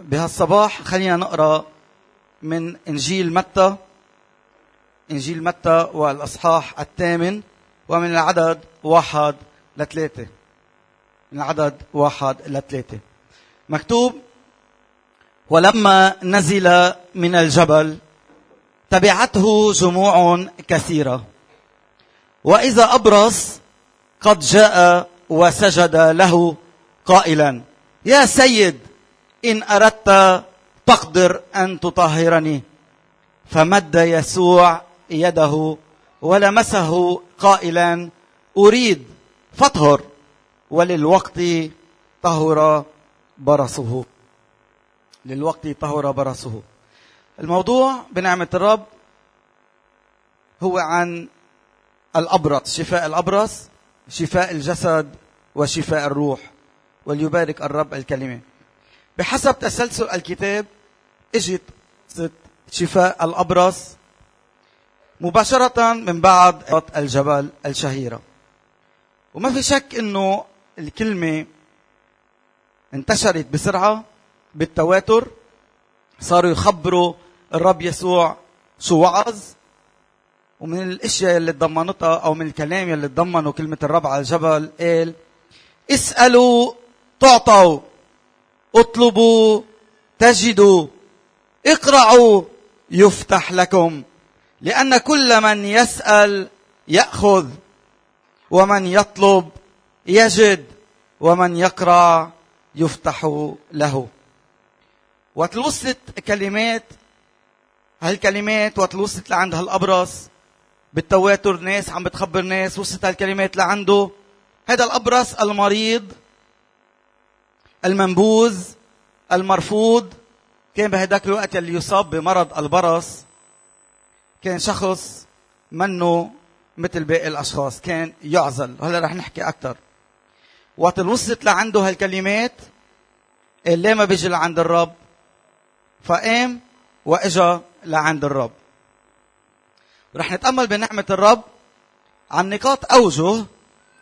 بهالصباح خلينا نقرأ من إنجيل متى إنجيل متى والأصحاح الثامن ومن العدد واحد لثلاثة. من العدد واحد لثلاثة. مكتوب ولما نزل من الجبل تبعته جموع كثيرة. وإذا أبرص قد جاء وسجد له قائلا يا سيد إن أردت تقدر أن تطهرني. فمد يسوع يده ولمسه قائلا أريد فاطهر. وللوقت طهر برصه للوقت طهر برصه الموضوع بنعمة الرب هو عن الأبرص شفاء الأبرص شفاء الجسد وشفاء الروح. وليبارك الرب الكلمة. بحسب تسلسل الكتاب اجت شفاء الأبرص مباشرة من بعد الجبل الشهيرة. وما في شك إنه الكلمة انتشرت بسرعة بالتواتر صاروا يخبروا الرب يسوع شو وعظ ومن الأشياء اللي تضمنتها أو من الكلام اللي تضمنوا كلمة الرب على الجبل قال اسألوا تعطوا. اطلبوا تجدوا اقرعوا يفتح لكم. لأن كل من يسأل يأخذ ومن يطلب يجد ومن يقرع يفتح له. وتلوصت كلمات هالكلمات وتلوصت لعند هالأبرص؟ بالتواتر ناس عم بتخبر ناس وصلت هالكلمات لعنده. هذا الأبرص المريض المنبوذ المرفوض كان بهداك الوقت اللي يصاب بمرض البرص كان شخص منه مثل باقي الأشخاص كان يعزل. هلا رح نحكي أكثر وقت وصلت لعنده هالكلمات قال ليه ما بيجي لعند الرب؟ فقام وإجا لعند الرب. رح نتأمل بنعمة الرب عن نقاط أوجه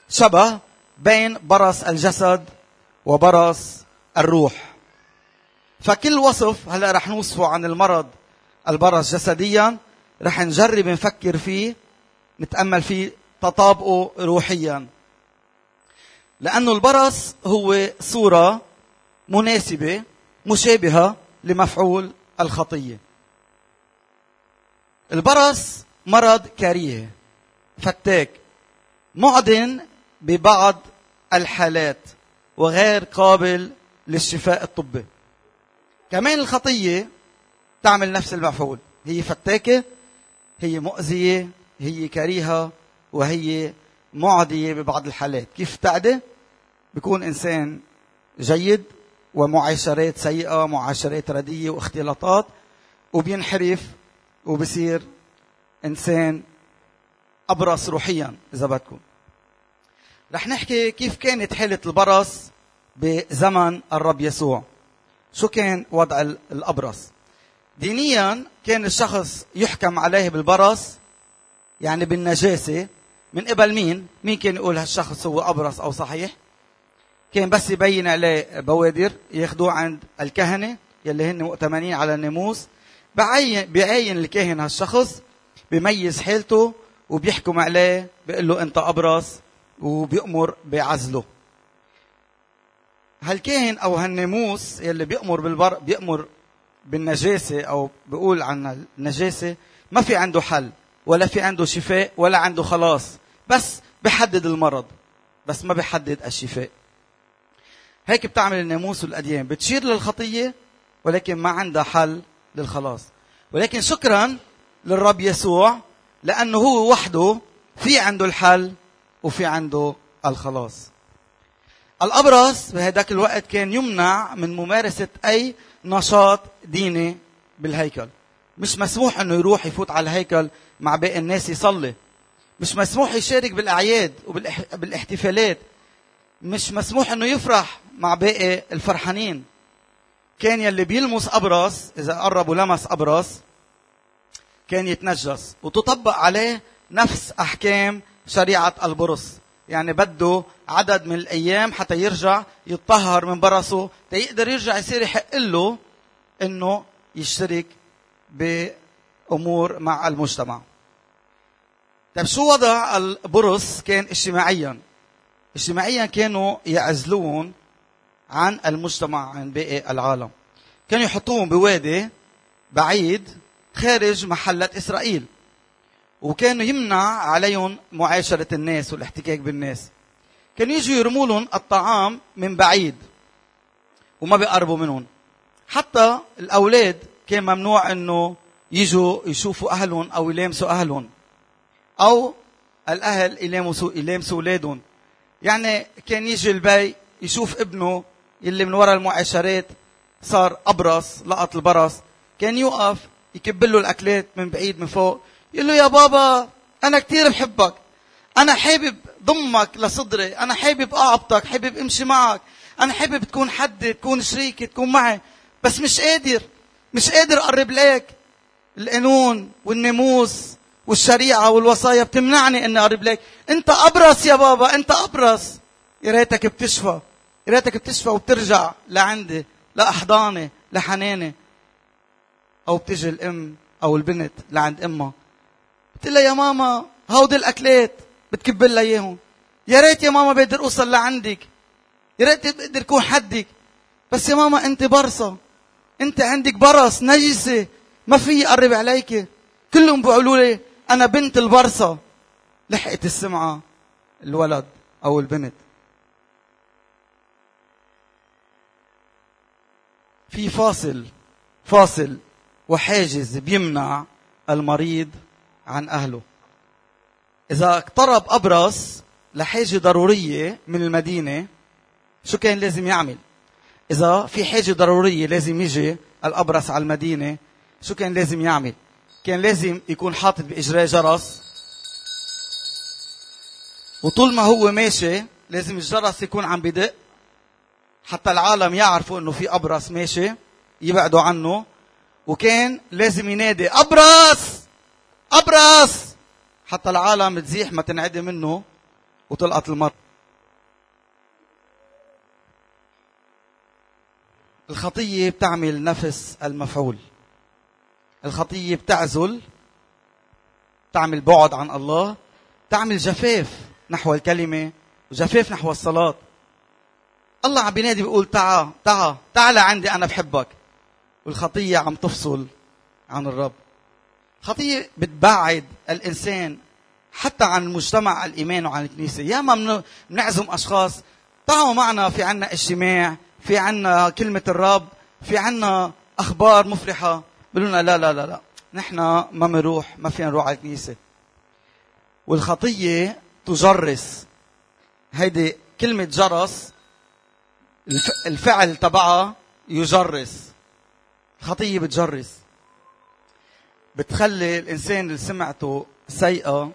شبه بين برص الجسد وبرص الروح. فكل وصف هلا رح نوصفه عن المرض البرص جسديا رح نجرب نفكر فيه نتأمل فيه تطابقه روحيا. لأنه البرص هو صورة مناسبة مشابهة لمفعول الخطية. البرص مرض كريه فتاك معدن ببعض الحالات. وغير قابل للشفاء الطبي. كمان الخطية تعمل نفس المفعول. هي فتاكة هي مؤذية هي كريهة وهي معدية ببعض الحالات. كيف تعدي؟ بيكون إنسان جيد ومعاشرات سيئة معاشرات ردية واختلاطات وبينحرف وبصير إنسان أبرص روحيا إذا بدكم. رح نحكي كيف كانت حاله البرص بزمن الرب يسوع. شو كان وضع الأبرص؟ دينيا كان الشخص يحكم عليه بالبرص يعني بالنجاسة. من قبل مين؟ مين كان يقول هالشخص هو أبرص أو صحيح؟ كان بس يبين عليه بوادر ياخذوه عند الكهنة يلي هن مؤتمنين على الناموس. بعين بيعين الكاهن هالشخص بيميز حالته وبيحكم عليه بيقول له أنت أبرص. وبيأمر بعزله. هالكاهن أو هالناموس يلي بيأمر بالبر بيأمر بالنجاسة أو بيقول عن النجاسة ما في عنده حل ولا في عنده شفاء ولا عنده خلاص. بس بحدد المرض بس ما بحدد الشفاء. هيك بتعمل الناموس والأديان. بتشير للخطية ولكن ما عندها حل للخلاص. ولكن شكرا للرب يسوع لأنه هو وحده في عنده الحل وفي عنده الخلاص. الأبرص بهذاك الوقت كان يمنع من ممارسة أي نشاط ديني بالهيكل. مش مسموح إنه يروح يفوت على الهيكل مع باقي الناس يصلي. مش مسموح يشارك بالأعياد وبالاحتفالات مش مسموح إنه يفرح مع باقي الفرحانين. كان يلي بيلمس أبرص إذا قرب ولمس أبرص كان يتنجس. وتطبق عليه نفس أحكام شريعة البرص. يعني بده عدد من الأيام حتى يرجع يتطهر من برصه. تيقدر يرجع يصير يحق له إنه يشترك بأمور مع المجتمع. طيب شو وضع البرص كان اجتماعيا؟ اجتماعيا كانوا يعزلون عن المجتمع عن باقي العالم. كانوا يحطوهم بوادي بعيد خارج محلة إسرائيل. وكانوا يمنع عليهم معاشرة الناس والاحتكاك بالناس. كانوا يجوا يرموا لهم الطعام من بعيد وما بيقربوا منهم. حتى الأولاد كان ممنوع أنه يجوا يشوفوا أهلهم أو يلامسوا أهلهم أو الأهل يلامسوا يلامسوا أولادهم. يعني كان يجي البي يشوف ابنه يلي من وراء المعاشرات صار أبرص لقط البرص. كان يوقف يكب له الأكلات من بعيد من فوق. يقول له يا بابا أنا كثير بحبك. أنا حابب ضمك لصدري. أنا حابب أعبطك حابب أمشي معك. أنا حابب تكون حدي تكون شريكي تكون معي. بس مش قادر. مش قادر أقرب لك القانون والناموس والشريعة والوصايا بتمنعني إني أقرب لك أنت أبرص يا بابا. أنت أبرص. يا ريتك بتشفى. يا ريتك بتشفى وبترجع لعندي. لأحضاني. لحناني. أو بتجي الأم أو البنت لعند أمها. بتقول لها يا ماما هودي الأكلات بتكب لها إياهم. يا ريت يا ماما بقدر اوصل لعندك. يا ريت بقدر كون حدك. بس يا ماما أنت برصة. أنت عندك برص نجسة. ما في اقرب عليك. كلهم بيقولوا لي أنا بنت البرصة. لحقت السمعة. الولد أو البنت. في فاصل. فاصل. وحاجز بيمنع المريض عن أهله. إذا اقترب ابرص لحاجة ضرورية من المدينة شو كان لازم يعمل؟ إذا في حاجة ضرورية لازم يجي الابرص على المدينة شو كان لازم يعمل؟ كان لازم يكون حاطط بإجراه جرس. وطول ما هو ماشي لازم الجرس يكون عم بدق. حتى العالم يعرفوا إنه في ابرص ماشي يبعدوا عنه. وكان لازم ينادي ابرص أبرص! حتى العالم تزيح ما تنعدي منه وتلقط المر الخطية بتعمل نفس المفعول. الخطية بتعزل تعمل بعد عن الله تعمل جفاف نحو الكلمة وجفاف نحو الصلاة. الله عم بينادي بيقول تعا تعا تعال عندي أنا بحبك. والخطية عم تفصل عن الرب. خطية بتبعد الإنسان حتى عن المجتمع الإيمان وعن الكنيسة. ياما بنعزم أشخاص تعالوا معنا في عنا اجتماع في عنا كلمة الرب في عنا أخبار مفرحة. بيقولوا لنا لا لا لا لا. نحن ما بنروح ما فينا نروح على الكنيسة. والخطية تجرس. هيدي كلمة جرس الفعل تبعها يجرس. الخطية بتجرس. بتخلي الإنسان اللي سمعته سيئة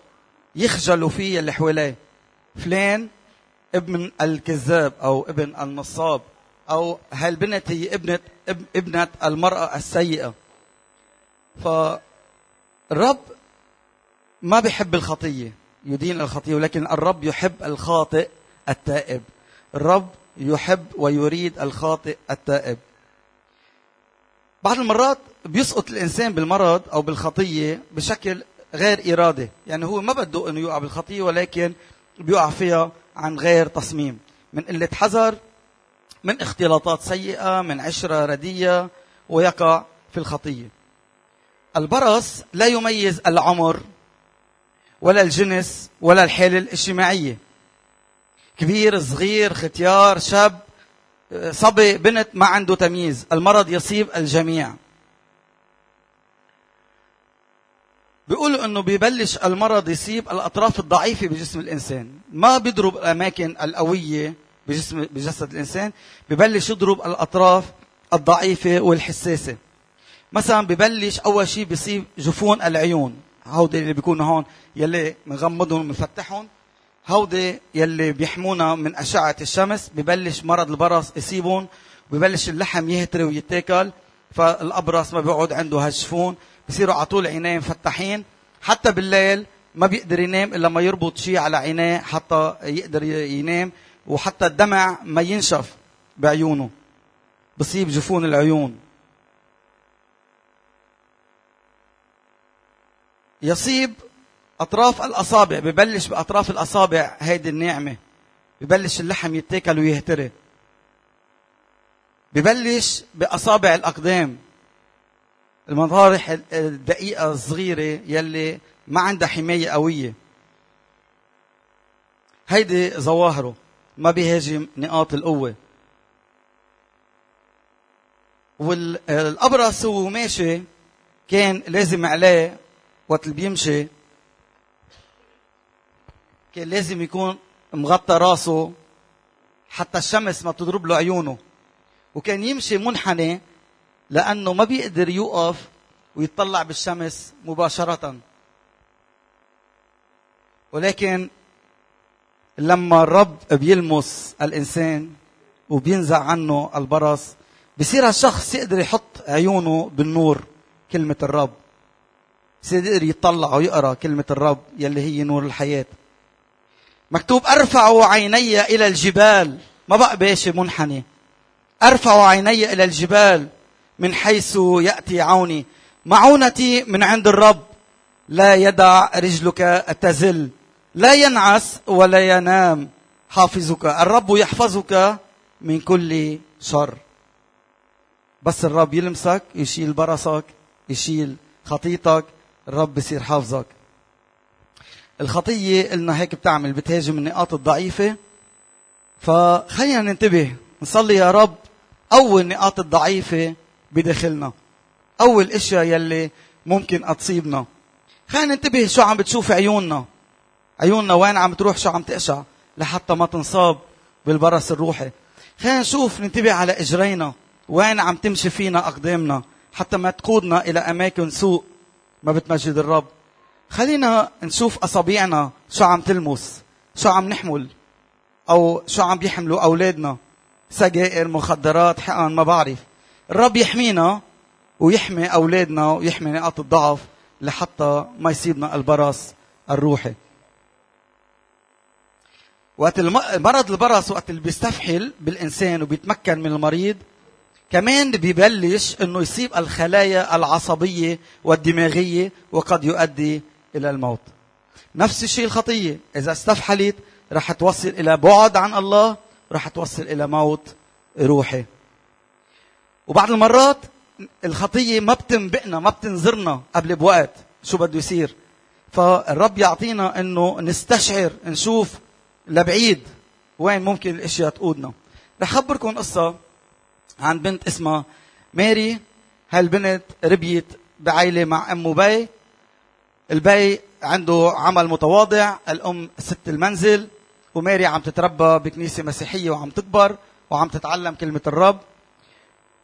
يخجلوا فيه اللي حواليه. فلان ابن الكذاب أو ابن النصاب أو هالبنت هي ابنة ابنة المرأة السيئة. فالرب ما بيحب الخطية يدين الخطية ولكن الرب يحب الخاطئ التائب. الرب يحب ويريد الخاطئ التائب. بعض المرات بيسقط الإنسان بالمرض أو بالخطية بشكل غير ارادي يعني هو ما بده إنه يقع بالخطية ولكن بيقع فيها عن غير تصميم. من قلة حذر من اختلاطات سيئة من عشرة ردية ويقع في الخطية. البرص لا يميز العمر ولا الجنس ولا الحاله الاجتماعية. كبير صغير ختيار شاب صبي بنت ما عنده تمييز المرض يصيب الجميع. بيقولوا إنه بيبلش المرض يصيب الأطراف الضعيفة بجسم الإنسان. ما بيضرب الأماكن القوية بجسم بجسد الإنسان ببلش يضرب الأطراف الضعيفة والحساسة. مثلا ببلش أول شيء بيصيب جفون العيون. هودي اللي بيكونوا هون يلي بنغمضهم بنفتحهم هودي يلي بيحمونا من أشعة الشمس ببلش مرض البرص يصيبهم ببلش اللحم يهتري ويتاكل فالأبرص ما بيقعد عنده هالجفون بصيروا على طول عينيه مفتحين حتى بالليل ما بيقدر ينام إلا ما يربط شيء على عينيه حتى يقدر ينام وحتى الدمع ما ينشف بعيونه. بصيب جفون العيون. يصيب أطراف الأصابع ببلش بأطراف الأصابع هيدي الناعمه ببلش اللحم يتاكل ويهتري. ببلش بأصابع الأقدام. المطارح الدقيقة الصغيرة يلي ما عندها حماية قوية. هيدي ظواهره. ما بيهاجم نقاط القوة. والأبرص وهو ماشي كان لازم عليه وقت اللي بيمشي كان لازم يكون مغطى راسه حتى الشمس ما تضرب له عيونه. وكان يمشي منحني لأنه ما بيقدر يوقف ويطلع بالشمس مباشرة. ولكن لما الرب بيلمس الإنسان وبينزع عنه البرص بصير هالشخص يقدر يحط عيونه بالنور كلمة الرب. بصير يقدر يطلع ويقرأ كلمة الرب يلي هي نور الحياة. مكتوب أرفع عيني إلى الجبال. ما بقى باشي منحني؟ أرفع عيني إلى الجبال من حيث يأتي عوني. معونتي من عند الرب. لا يدع رجلك تزل. لا ينعس ولا ينام. حافظك. الرب يحفظك من كل شر. بس الرب يلمسك يشيل برصك يشيل خطيتك الرب بصير حافظك. الخطية قلنا هيك بتعمل بتهاجم النقاط الضعيفة. فخلينا ننتبه نصلي يا رب أول النقاط الضعيفة بداخلنا. أول الأشياء يلي ممكن تصيبنا خلينا ننتبه شو عم بتشوف عيوننا. عيوننا وين عم تروح شو عم تقشع لحتى ما تنصاب بالبرص الروحي. خلينا نشوف ننتبه على إجرينا. وين عم تمشي فينا أقدامنا حتى ما تقودنا إلى أماكن سوء ما بتمجد الرب. خلينا نشوف اصابيعنا شو عم تلمس شو عم نحمل أو شو عم بيحملوا أولادنا. سجائر مخدرات حقن ما بعرف. الرب يحمينا ويحمي أولادنا ويحمي نقاط الضعف لحتى ما يصيبنا البرص الروحي. وقت المرض البرص وقت اللي بيستفحل بالإنسان وبيتمكن من المريض كمان بيبلش إنه يصيب الخلايا العصبية والدماغية وقد يؤدي إلى الموت. نفس الشيء الخطية. إذا استفحلت رح توصل إلى بعد عن الله رح توصل إلى موت روحي. وبعض المرات الخطية ما بتنبئنا ما بتنذرنا قبل بوقت شو بده يصير. فالرب يعطينا إنه نستشعر نشوف لبعيد وين ممكن الأشياء تقودنا. رح أخبركم قصة عن بنت اسمها ماري هالبنت ربيت بعائله مع أم وبي البي عنده عمل متواضع الأم ست المنزل وماري عم تتربى بكنيسة مسيحية وعم تكبر وعم تتعلم كلمة الرب.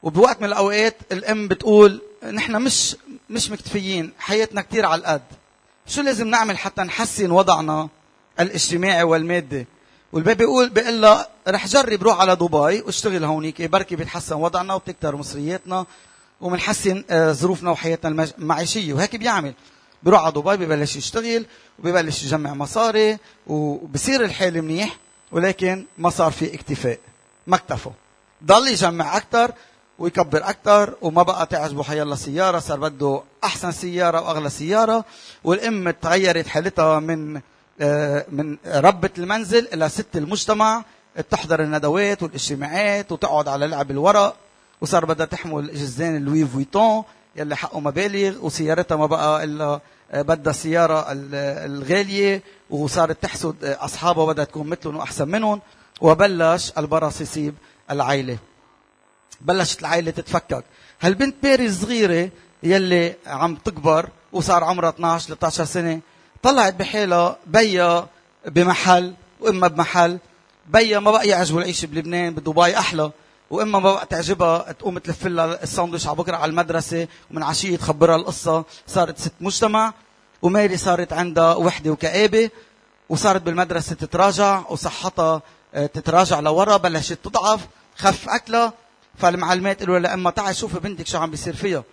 وبوقت من الأوقات الأم بتقول نحن مش مش مكتفيين حياتنا كثير على القد. شو لازم نعمل حتى نحسن وضعنا الاجتماعي والمادي؟ والبي بيقول بيقول لها رح جرب روح على دبي واشتغل هونيك بركي بيتحسن وضعنا وبتكتر مصرياتنا وبنحسن آه، ظروفنا وحياتنا المعيشية. وهيك بيعمل. بيروح على دبي ببلش يشتغل وببلش يجمع مصاري وبصير الحال منيح ولكن ما صار في اكتفاء. ما اكتفوا. ضل يجمع أكثر ويكبر أكثر وما بقى تعجبه حيلا سيارة صار بده أحسن سيارة وأغلى سيارة والأم تغيرت حالتها من آه، من ربة المنزل إلى ست المجتمع تحضر الندوات والإجتماعات وتقعد على لعب الورق وصار بدها تحمل جزان اللوي فويتون يلي حقه مبالغ وسيارتها ما بقى إلا آه، بدها السيارة الغالية وصارت تحسد أصحابها بدها تكون مثلهم وأحسن منهم. وبلش البرص يصيب العائلة. بلشت العائلة تتفكك. هالبنت بيري صغيرة يلي عم تكبر وصار عمرها 12 13 سنة طلعت بحالها بيا بمحل وإما بمحل بيا ما بقى يعجبه العيش بلبنان بدبي أحلى. وإما ما تعجبها تقوم تلف لها الساندويش على بكرة على المدرسة ومن عشية تخبرها القصة. صارت ست مجتمع وماري صارت عندها وحدة وكآبة وصارت بالمدرسة تتراجع وصحتها آه، تتراجع لورا بلشت تضعف خف أكلها. فالمعلمات قالوا لها إما تعي شوفي بنتك شو عم بيصير فيها.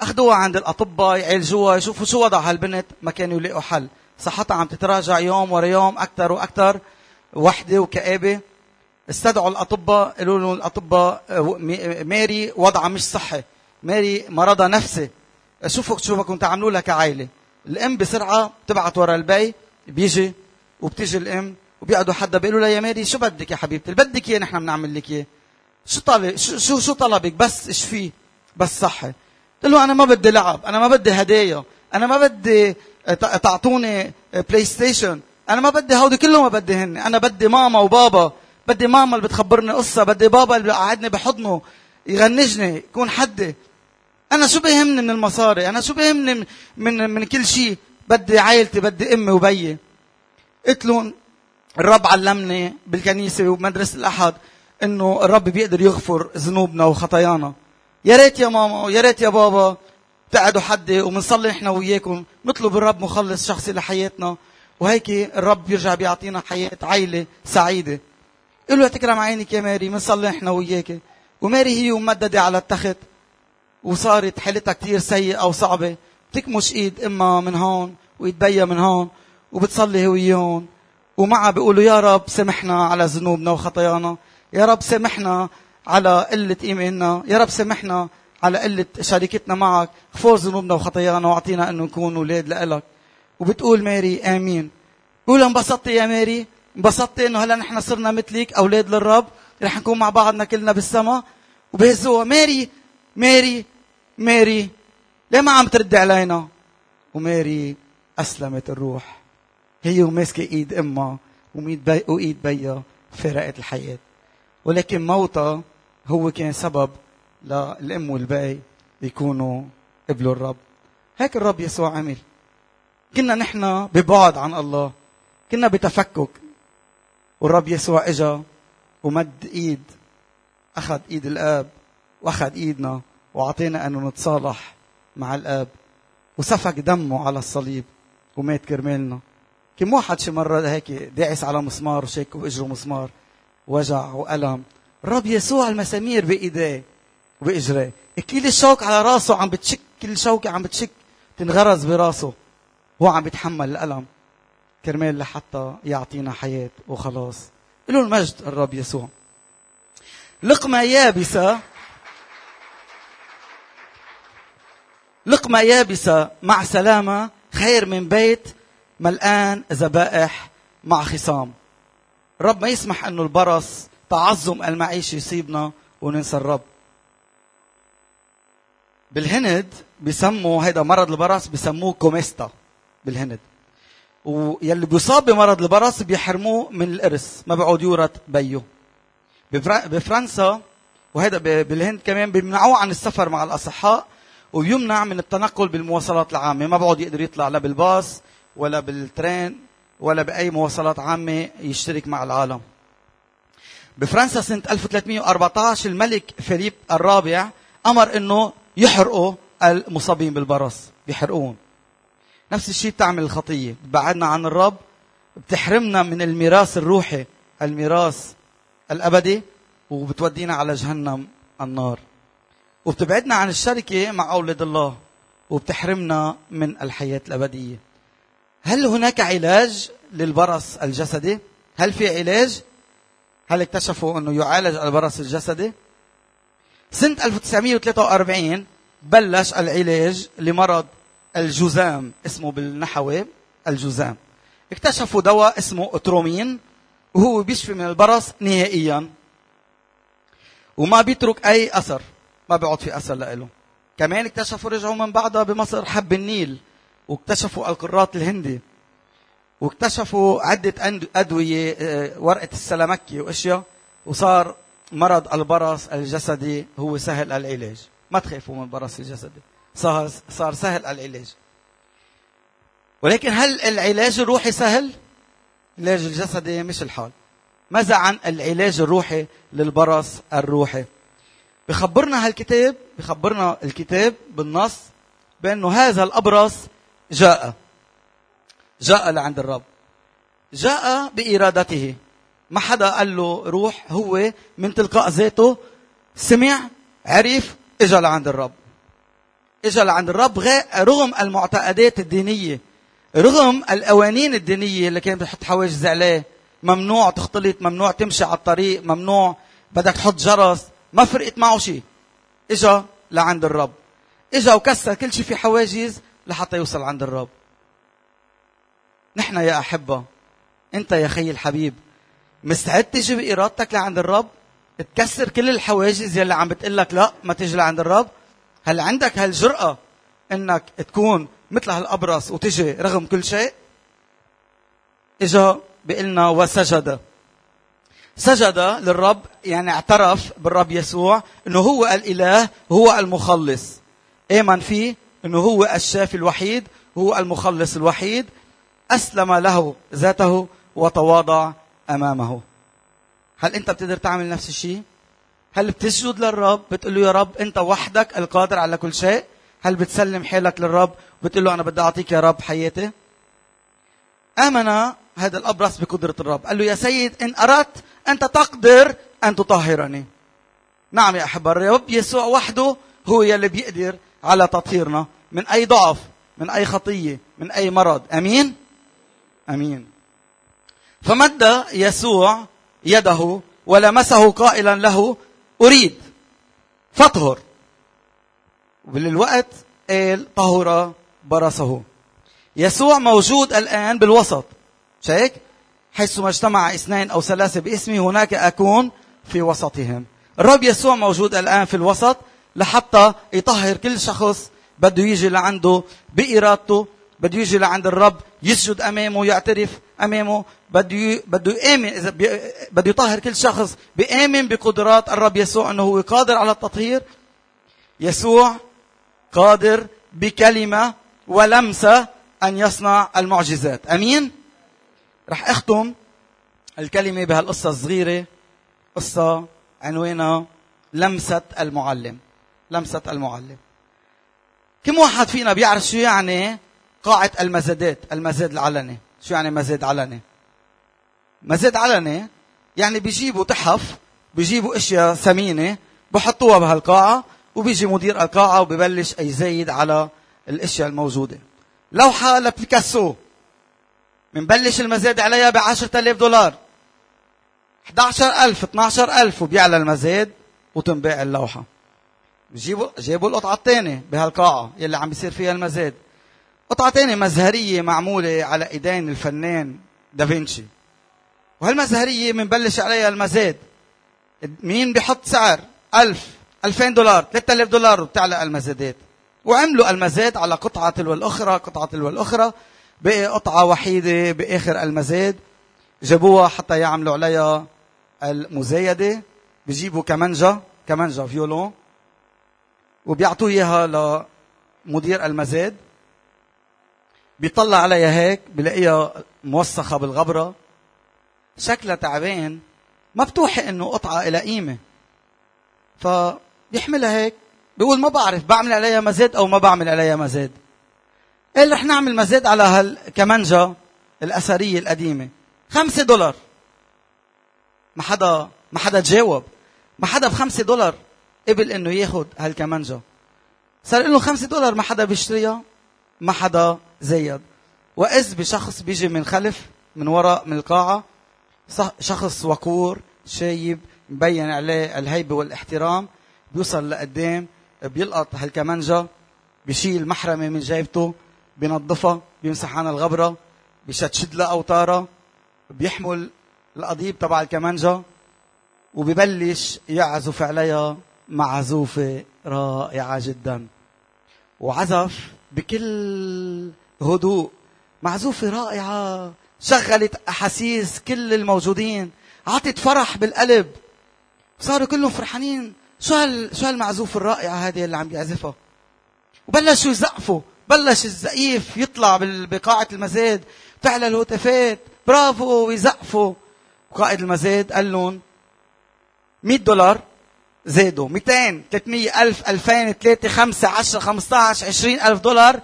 أخذوها عند الأطباء يعالجوها يشوفوا شو وضع هالبنت ما كانوا يلاقوا حل. صحتها عم تتراجع يوم ورا يوم أكثر وأكثر وحدة وكآبة. استدعوا الأطباء قالوا له الأطباء ماري وضعها مش صحي. ماري مرضها نفسي. شوفوا شو بدكم تعملوا لها كعائله الأم بسرعة بتبعت ورا البي بيجي وبتيجي الأم وبيقعدوا حدا بيقولوا لها يا ماري شو بدك يا حبيبتي؟ اللي بدك إياه نحن بنعمل لك إياه. شو طالب شو شو طلبك؟ بس اشفيه بس صحي. قلت له أنا ما بدي لعب أنا ما بدي هدايا. أنا ما بدي تعطوني PlayStation أنا ما بدي هودي كله ما بدي هن أنا بدي ماما وبابا. بدي ماما اللي بتخبرني قصة بدي بابا اللي قعدني بحضنه يغنجني يكون حدي. أنا شو بيهمني من المصاري؟ أنا شو بيهمني من, من, من كل شيء بدي عائلتي بدي أمي وبيي قلت لهم الرب علمني بالكنيسة وبمدرسة الأحد إنه الرب بيقدر يغفر ذنوبنا وخطايانا. يا ريت يا ماما يا ريت يا بابا تقعدوا حدي وبنصلي إحنا وياكم نطلب الرب مخلص شخصي لحياتنا. وهيك الرب بيرجع بيعطينا حياة عائلة سعيدة. قل له تكرم عينك يا ماري بنصلي إحنا وياك. وماري هي ممددة على التخت وصارت حالتها كثير سيئة وصعبة بتكمش إيد امها من هون وايد من هون وبتصلي هي وياهم ومعها بيقولوا يا رب سامحنا على ذنوبنا وخطايانا يا رب سامحنا على قلة إيماننا يا رب سامحنا على قلة شركتنا معك غفور ذنوبنا وخطايانا وأعطينا أنه نكون أولاد لإلك. وبتقول ماري آمين. قول انبسطتي يا ماري انبسطتي انه هلا نحن صرنا مثلك أولاد للرب رح نكون مع بعضنا كلنا بالسما. وبهزوها ماري ماري ماري ليه ما عم تردي علينا؟ وماري أسلمت الروح. هي وماسكه إيد أمها وميد بي وإيد بيها فارقت الحياة. ولكن موتها هو كان سبب للأم والبي يكونوا قبلوا الرب. هيك الرب يسوع عمل. كنا نحن ببعد عن الله. كنا بتفكك. والرب يسوع إجا ومد إيد أخذ إيد الآب وأخذ إيدنا وأعطينا انه نتصالح مع الآب. وسفك دمه على الصليب ومات كرمالنا. كم واحد شي مرة هيك داعس على مسمار وشيك بإجره مسمار وجع وألم. الرب يسوع المسامير بإيديه وبإجريه كل الشوك على راسه عم بتشك كل شوكة عم بتشك تنغرز براسه. هو عم بيتحمل الألم. كرمال لحتى يعطينا حياة وخلاص. له المجد الرب يسوع. لقمة يابسة. لقمة يابسة مع سلامة خير من بيت ملآن ذبائح مع خصام. الرب ما يسمح إنه البرص تعظم المعيشة يصيبنا وننسى الرب. بالهند بسموا هيدا مرض البرص بسموه كوميستا بالهند. ويلي بيصاب بمرض البرص بيحرموه من الإرث ما بيقعد يورث بيه بفرنسا وهذا بالهند كمان بيمنعوه عن السفر مع الأصحاء ويمنع من التنقل بالمواصلات العامة. ما بقعد يقدر يطلع لا بالباص ولا بالترين ولا بأي مواصلات عامة يشترك مع العالم. بفرنسا سنة 1314 الملك فيليب الرابع أمر إنه يحرقوا المصابين بالبرص. بيحرقوهم نفس الشيء بتعمل الخطية بتبعدنا عن الرب بتحرمنا من الميراث الروحي الميراث الأبدي وبتودينا على جهنم النار وبتبعدنا عن الشركة مع أولاد الله وبتحرمنا من الحياة الأبدية هل هناك علاج للبرص الجسدي؟ هل في علاج؟ هل اكتشفوا أنه يعالج البرص الجسدي؟ سنة 1943 بلش العلاج لمرض الجزام اسمه بالنحوي الجزام. اكتشفوا دواء اسمه اترومين وهو بيشفي من البرص نهائيا. وما بيترك أي أثر ما بيقعد في أثر له كمان اكتشفوا رجعوا من بعدها بمصر حب النيل واكتشفوا القراط الهندي. واكتشفوا عدة أدوية آه، ورقة السلامكي وأشياء. وصار مرض البرص الجسدي هو سهل العلاج. ما تخافوا من البرص الجسدي. صار صار سهل العلاج. ولكن هل العلاج الروحي سهل؟ العلاج الجسدي مش الحال. ماذا عن العلاج الروحي للبرص الروحي؟ بخبرنا هالكتاب بخبرنا الكتاب بالنص بأنه هذا الأبرص جاء. جاء لعند الرب. جاء بإرادته. ما حدا قال له روح هو من تلقاء ذاته سمع عرف اجى لعند الرب. اجى لعند الرب رغم المعتقدات الدينية رغم القوانين الدينية اللي كانت بتحط حواجز عليه ممنوع تختلط ممنوع تمشي على الطريق ممنوع بدك تحط جرس ما فرقت معه شيء. اجا لعند الرب. اجا وكسر كل شيء في حواجز لحتى يوصل عند الرب. نحن يا أحبة أنت يا خي الحبيب مستعد تجي بإرادتك لعند الرب؟ تكسر كل الحواجز يلي عم بتقلك لا ما تجي لعند الرب؟ هل عندك هالجرأة إنك تكون مثل هالأبرص وتجي رغم كل شيء؟ إجا بيقلنا وسجد. سجد للرب يعني اعترف بالرب يسوع إنه هو الإله هو المخلص. آمن فيه إنه هو الشافي الوحيد هو المخلص الوحيد. أسلم له ذاته وتواضع أمامه. هل أنت بتقدر تعمل نفس الشيء؟ هل بتسجد للرب؟ بتقول له يا رب انت وحدك القادر على كل شيء. هل بتسلم حالك للرب؟ بتقول له أنا بدي اعطيك يا رب حياتي. آمن هذا الأبرص بقدرة الرب. قال له يا سيد إن أردت انت تقدر أن تطهرني. نعم يا احبه الرب يسوع وحده هو يلي بيقدر على تطهيرنا من أي ضعف من أي خطية من أي مرض. آمين؟ آمين. فمد يسوع يده ولمسه قائلا له أريد. فاطهر. وبالوقت قال طهر برصه يسوع موجود الآن بالوسط. شايك حيثما اجتمع اثنين أو ثلاثة باسمي هناك أكون في وسطهم. الرب يسوع موجود الآن في الوسط لحتى يطهر كل شخص بده يجي لعنده بإرادته بده يجي لعند الرب يسجد أمامه يعترف أمامه. بده بده يامن إذا بده يطهر كل شخص بيامن بقدرات الرب يسوع إنه هو قادر على التطهير. يسوع قادر بكلمة ولمسة أن يصنع المعجزات. أمين؟ رح أختم الكلمة بهالقصة الصغيرة قصة عنوانها لمسة المعلم. لمسة المعلم. كم واحد فينا بيعرف شو يعني قاعة المزادات المزاد العلني. شو يعني مزاد علني؟ مزاد علني يعني بيجيبوا تحف بيجيبوا أشياء ثمينة بحطوها بهالقاعة وبيجي مدير القاعة وببلش يزيد على الأشياء الموجودة. لوحة لبيكاسو بنبلش المزاد عليها ب 10000 دولار. 11000 12000 وبيعلى المزاد وتنباع اللوحة. بجيبوا جابوا القطعة الثانية بهالقاعة يلي عم بيصير فيها المزاد. قطعة تانية مزهرية معمولة على إيدين الفنان دافنشي. وهالمزهرية بنبلش عليها المزاد مين بيحط سعر؟ ألف ألفين دولار ثلاثة آلاف دولار وبتعلق المزادات وعملوا المزاد على قطعة تلو الأخرى قطعة تلو الأخرى بقي قطعة وحيدة بآخر المزاد جابوها حتى يعملوا عليها المزايدة. بيجيبوا كمانجا كمانجا فيولون وبيعطوه إياها لمدير المزاد بيطلع عليها هيك بلاقيها موسخة بالغبرة. شكلها تعبان ما بتوحي إنه قطعة إلى قيمة. فبيحملها هيك بيقول ما بعرف بعمل عليها مزاد أو ما بعمل عليها مزاد. قال رح نعمل مزاد على هالكمانجا الأثرية القديمة. خمسة دولار. ما حدا ما حدا تجاوب. ما حدا بخمسة دولار قبل إنه ياخد هالكمانجا صار له خمسة دولار ما حدا بيشتريها ما حدا زيد وإذ بشخص بيجي من خلف من وراء من القاعة شخص وقور شايب مبين عليه الهيبة والإحترام بيوصل لقدام بيلقط هالكمانجا بيشيل محرمة من جيبته بينظفها بيمسح عنها الغبرة بيشتشد لها أوتارها بيحمل القضيب تبع الكمانجا وبيبلش يعزف عليها معزوفة رائعة جدا. وعزف بكل هدوء. معزوفة رائعة. شغلت أحاسيس كل الموجودين. عطت فرح بالقلب. صاروا كلهم فرحانين. شو هال شو هالمعزوفة الرائعة هذه اللي عم بيعزفها وبلشوا يزقفوا. بلش الزقيف يطلع بقاعة المزاد تعلى الهتافات برافو ويزقفوا. وقائد المزاد قال لهم 100 دولار زادوا 200 300 ألف 2000 3 5 10 15 20 ألف دولار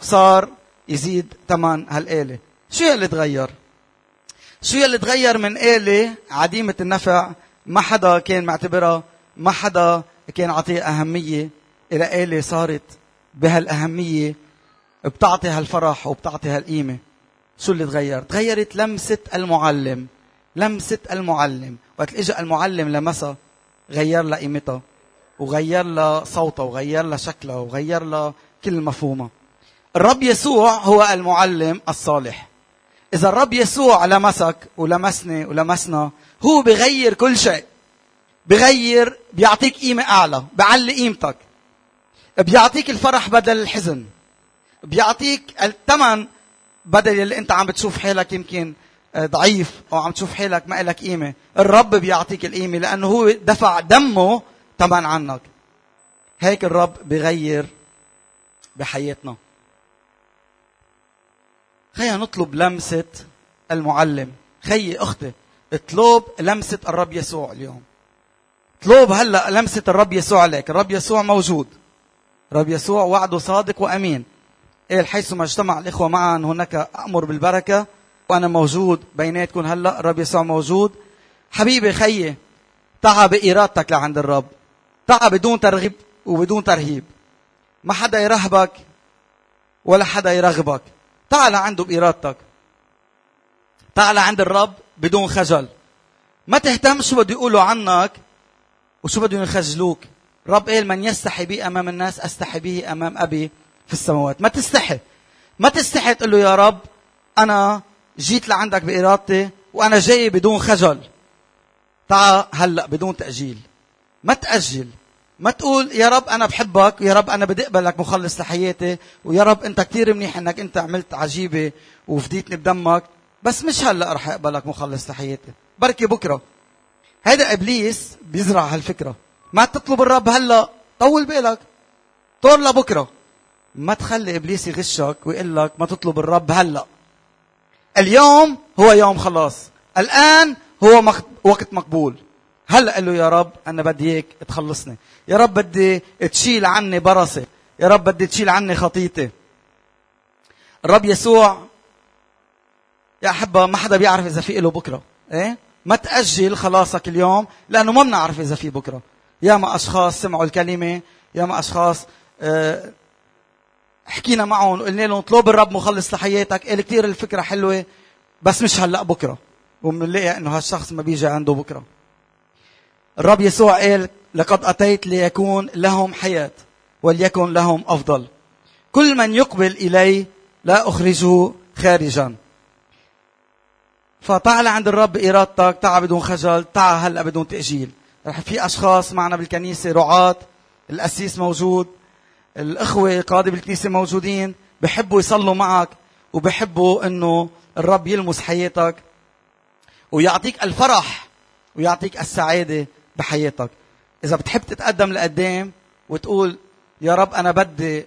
صار يزيد ثمن هالآلة. شو يلي تغير؟ شو يلي تغير من آلة عديمة النفع؟ ما حدا كان معتبرها ما حدا كان عطيها أهمية إلى آلة صارت بهالأهمية بتعطي هالفرح وبتعطي هالقيمة. شو اللي تغير؟ تغيرت لمسة المعلم. لمسة المعلم. وقت اجى المعلم لمسها غير لها قيمتها وغير لها صوتها وغير لها شكلها وغير لها كل مفهومها. الرب يسوع هو المعلم الصالح. إذا الرب يسوع لمسك ولمسني ولمسنا هو بغير كل شيء. بغير بيعطيك قيمة أعلى بعلي قيمتك. بيعطيك الفرح بدل الحزن. بيعطيك الثمن بدل اللي أنت عم بتشوف حالك يمكن آه، ضعيف أو عم تشوف حالك ما لك قيمة. الرب بيعطيك القيمة لأنه هو دفع دمه ثمن عنك. هيك الرب بغير بحياتنا. خلينا نطلب لمسة المعلم. خيي أختي اطلب لمسة الرب يسوع اليوم. اطلب هلأ لمسة الرب يسوع عليك. الرب يسوع موجود. الرب يسوع وعده صادق وأمين. إيه حيثما اجتمع الإخوة معا هناك أمر بالبركة وأنا موجود بيناتكم هلأ. الرب يسوع موجود. حبيبي خيي تعا بإرادتك لعند الرب. تعا بدون ترغيب وبدون ترهيب. ما حدا يرهبك ولا حدا يرغبك تعال عنده بإرادتك. تعال عند الرب بدون خجل. ما تهتم شو بده يقولوا عنك وشو بدهم يخجلوك. الرب قال من يستحي بي أمام الناس أستحي به أمام أبي في السماوات. ما تستحي. ما تستحي تقول له يا رب أنا جيت لعندك بإرادتي وأنا جاي بدون خجل. تعال هلأ بدون تأجيل. ما تأجل. ما تقول يا رب أنا بحبك ويا رب أنا بدي أقبلك مخلص لحياتي ويا رب أنت كثير منيح إنك أنت عملت عجيبة وفديتني بدمك بس مش هلأ رح أقبلك مخلص لحياتي. بركي بكرة. هيدا إبليس بيزرع هالفكرة. ما تطلب الرب هلأ طول بالك طور لبكرة. ما تخلي إبليس يغشك ويقول لك ما تطلب الرب هلأ. اليوم هو يوم خلاص. الآن هو وقت مقبول. هلا قال له يا رب أنا بدي اياك تخلصني. يا رب بدي تشيل عني برصي يا رب بدي تشيل عني خطيتي. الرب يسوع يا أحبة ما حدا بيعرف إذا في له بكرة. إيه؟ ما تأجل خلاصك اليوم لأنه ما بنعرف إذا في بكرة. يا ما أشخاص سمعوا الكلمة يا ما أشخاص آه حكينا معهم وقلنا لهم اطلب الرب مخلص لحياتك. قال كثير الفكرة حلوة بس مش هلأ بكرة. وبنلاقي إنه هالشخص ما بيجي عنده بكرة. الرب يسوع قال لقد أتيت ليكون لهم حياة وليكن لهم أفضل. كل من يقبل إلي لا أخرجه خارجا. فتعال عند الرب إرادتك تعال بدون خجل تعال هلأ بدون تأجيل. رح في أشخاص معنا بالكنيسة رعاة الأسيس موجود الأخوة قادة بالكنيسة موجودين بحبوا يصلوا معك وبحبوا أنه الرب يلمس حياتك ويعطيك الفرح ويعطيك السعادة. بحياتك. إذا بتحب تتقدم لقدام وتقول يا رب أنا بدي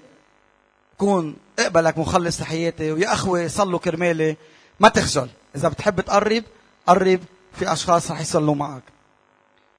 كون أقبلك مخلص لحياتي ويا أخوة صلوا كرمالي. ما تخجل. إذا بتحب تقرب قرب في أشخاص رح يصلوا معك.